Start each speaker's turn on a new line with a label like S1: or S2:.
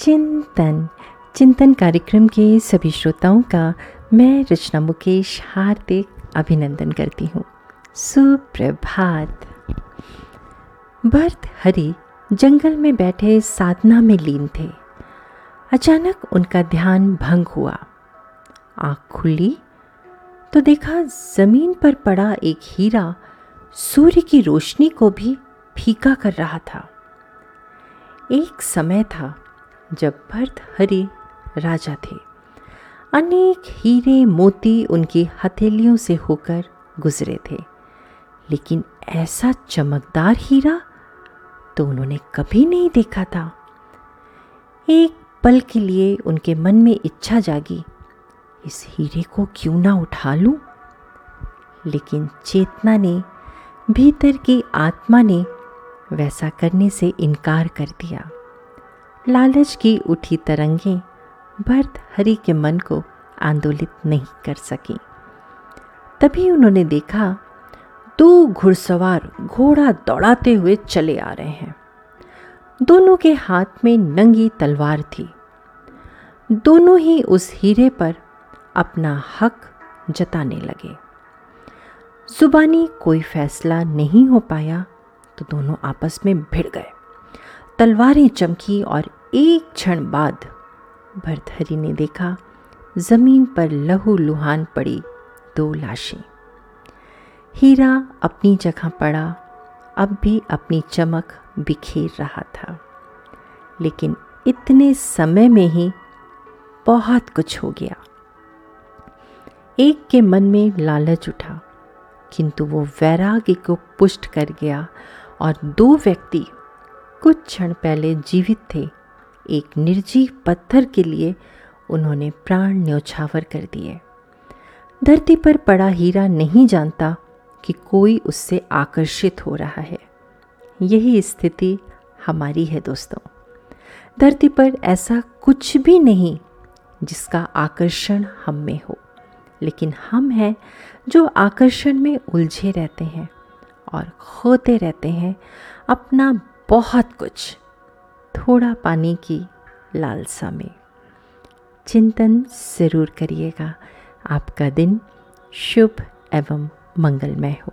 S1: चिंतन। चिंतन कार्यक्रम के सभी श्रोताओं का मैं रचना मुकेश हार्दिक अभिनंदन करती हूँ। सुप्रभात। भरत हरि जंगल में बैठे साधना में लीन थे। अचानक उनका ध्यान भंग हुआ। आँख खुली तो देखा ज़मीन पर पड़ा एक हीरा सूर्य की रोशनी को भी फीका कर रहा था। एक समय था जब भरतहरि राजा थे। अनेक हीरे मोती उनकी हथेलियों से होकर गुजरे थे। लेकिन ऐसा चमकदार हीरा तो उन्होंने कभी नहीं देखा था। एक पल के लिए उनके मन में इच्छा जागी, इस हीरे को क्यों ना उठा लूँ? लेकिन चेतना ने, भीतर की आत्मा ने वैसा करने से इनकार कर दिया। लालच की उठी तरंगें, भरत हरि के मन को आंदोलित नहीं कर सकी। तभी उन्होंने देखा, दो घुड़सवार घोड़ा दौड़ाते हुए चले आ रहे हैं। दोनों के हाथ में नंगी तलवार थी। दोनों ही उस हीरे पर अपना हक जताने लगे। जुबानी कोई फैसला नहीं हो पाया तो दोनों आपस में भिड़ गए। तलवारें चमकी और एक क्षण बाद भरथरी ने देखा, ज़मीन पर लहू लुहान पड़ी दो लाशें। हीरा अपनी जगह पड़ा, अब भी अपनी चमक बिखेर रहा था। लेकिन इतने समय में ही बहुत कुछ हो गया। एक के मन में लालच उठा, किंतु वो वैराग्य को पुष्ट कर गया और दो व्यक्ति कुछ क्षण पहले जीवित थे। एक निर्जीव पत्थर के लिए उन्होंने प्राण न्यौछावर कर दिए। धरती पर पड़ा हीरा नहीं जानता कि कोई उससे आकर्षित हो रहा है। यही स्थिति हमारी है दोस्तों। धरती पर ऐसा कुछ भी नहीं जिसका आकर्षण हम में हो, लेकिन हम हैं जो आकर्षण में उलझे रहते हैं और खोते रहते हैं अपना बहुत कुछ, थोड़ा पाने की लालसा में। चिंतन ज़रूर करिएगा। आपका दिन शुभ एवं मंगलमय हो।